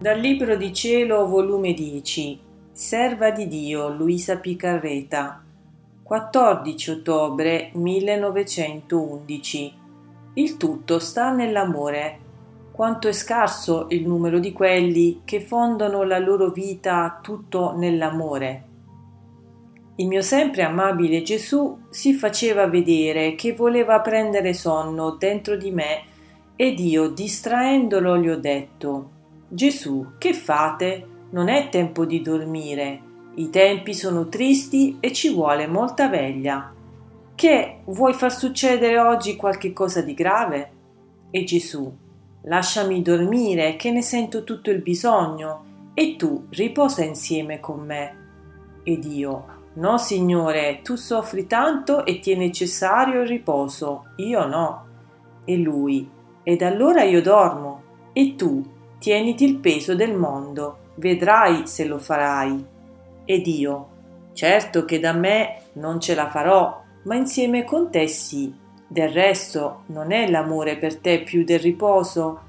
Dal Libro di Cielo, volume 10, Serva di Dio, Luisa Picarreta, 14 ottobre 1911. Il tutto sta nell'amore. Quanto è scarso il numero di quelli che fondano la loro vita tutto nell'amore. Il mio sempre amabile Gesù si faceva vedere che voleva prendere sonno dentro di me ed io, distraendolo, gli ho detto Gesù, che fate? Non è tempo di dormire. I tempi sono tristi e ci vuole molta veglia. Che vuoi far succedere oggi qualche cosa di grave? E Gesù, lasciami dormire, che ne sento tutto il bisogno, e tu riposa insieme con me. Ed io, no, Signore, tu soffri tanto e ti è necessario il riposo, io no. E lui, ed allora io dormo, e tu, tieniti il peso del mondo, vedrai se lo farai. Ed io, certo che da me non ce la farò, ma insieme con te sì. Del resto non è l'amore per te più del riposo.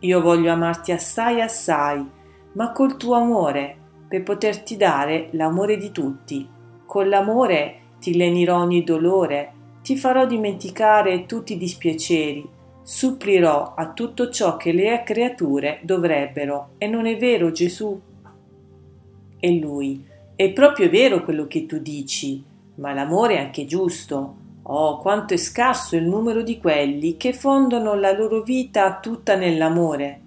Io voglio amarti assai assai, ma col tuo amore, per poterti dare l'amore di tutti. Con l'amore ti lenirò ogni dolore, ti farò dimenticare tutti i dispiaceri, supplirò a tutto ciò che le creature dovrebbero. E non è vero, Gesù? E lui, è proprio vero quello che tu dici, ma l'amore è anche giusto. Oh, quanto è scarso il numero di quelli che fondano la loro vita tutta nell'amore.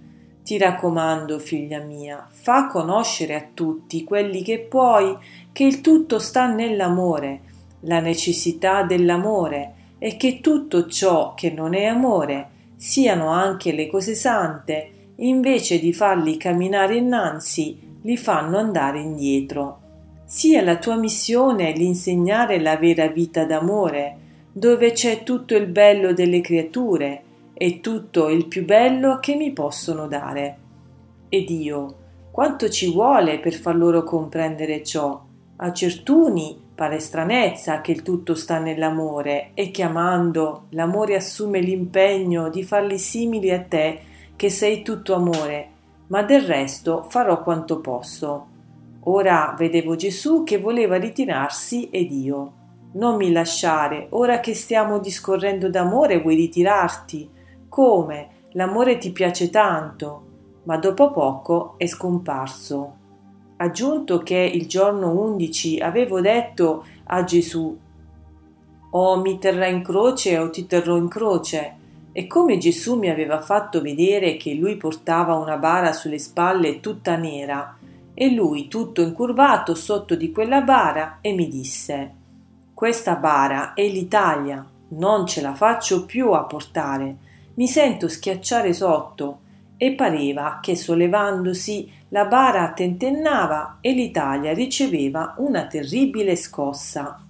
Ti raccomando, figlia mia, fa conoscere a tutti quelli che puoi che il tutto sta nell'amore, la necessità dell'amore, e che tutto ciò che non è amore siano anche le cose sante, invece di farli camminare innanzi, li fanno andare indietro. Sia la tua missione l'insegnare la vera vita d'amore, dove c'è tutto il bello delle creature e tutto il più bello che mi possono dare. Ed io, quanto ci vuole per far loro comprendere ciò? A certuni Pare stranezza che il tutto sta nell'amore e che amando l'amore assume l'impegno di farli simili a te che sei tutto amore, ma del resto farò quanto posso. Ora vedevo Gesù che voleva ritirarsi ed io. Non mi lasciare, ora che stiamo discorrendo d'amore vuoi ritirarti? Come? L'amore ti piace tanto. Ma dopo poco è scomparso aggiunto che il giorno undici avevo detto a Gesù o mi terrai in croce o ti terrò in croce e come Gesù mi aveva fatto vedere che lui portava una bara sulle spalle tutta nera e lui tutto incurvato sotto di quella bara e mi disse questa bara è l'Italia non ce la faccio più a portare mi sento schiacciare sotto e pareva che sollevandosi la bara tentennava e l'Italia riceveva una terribile scossa.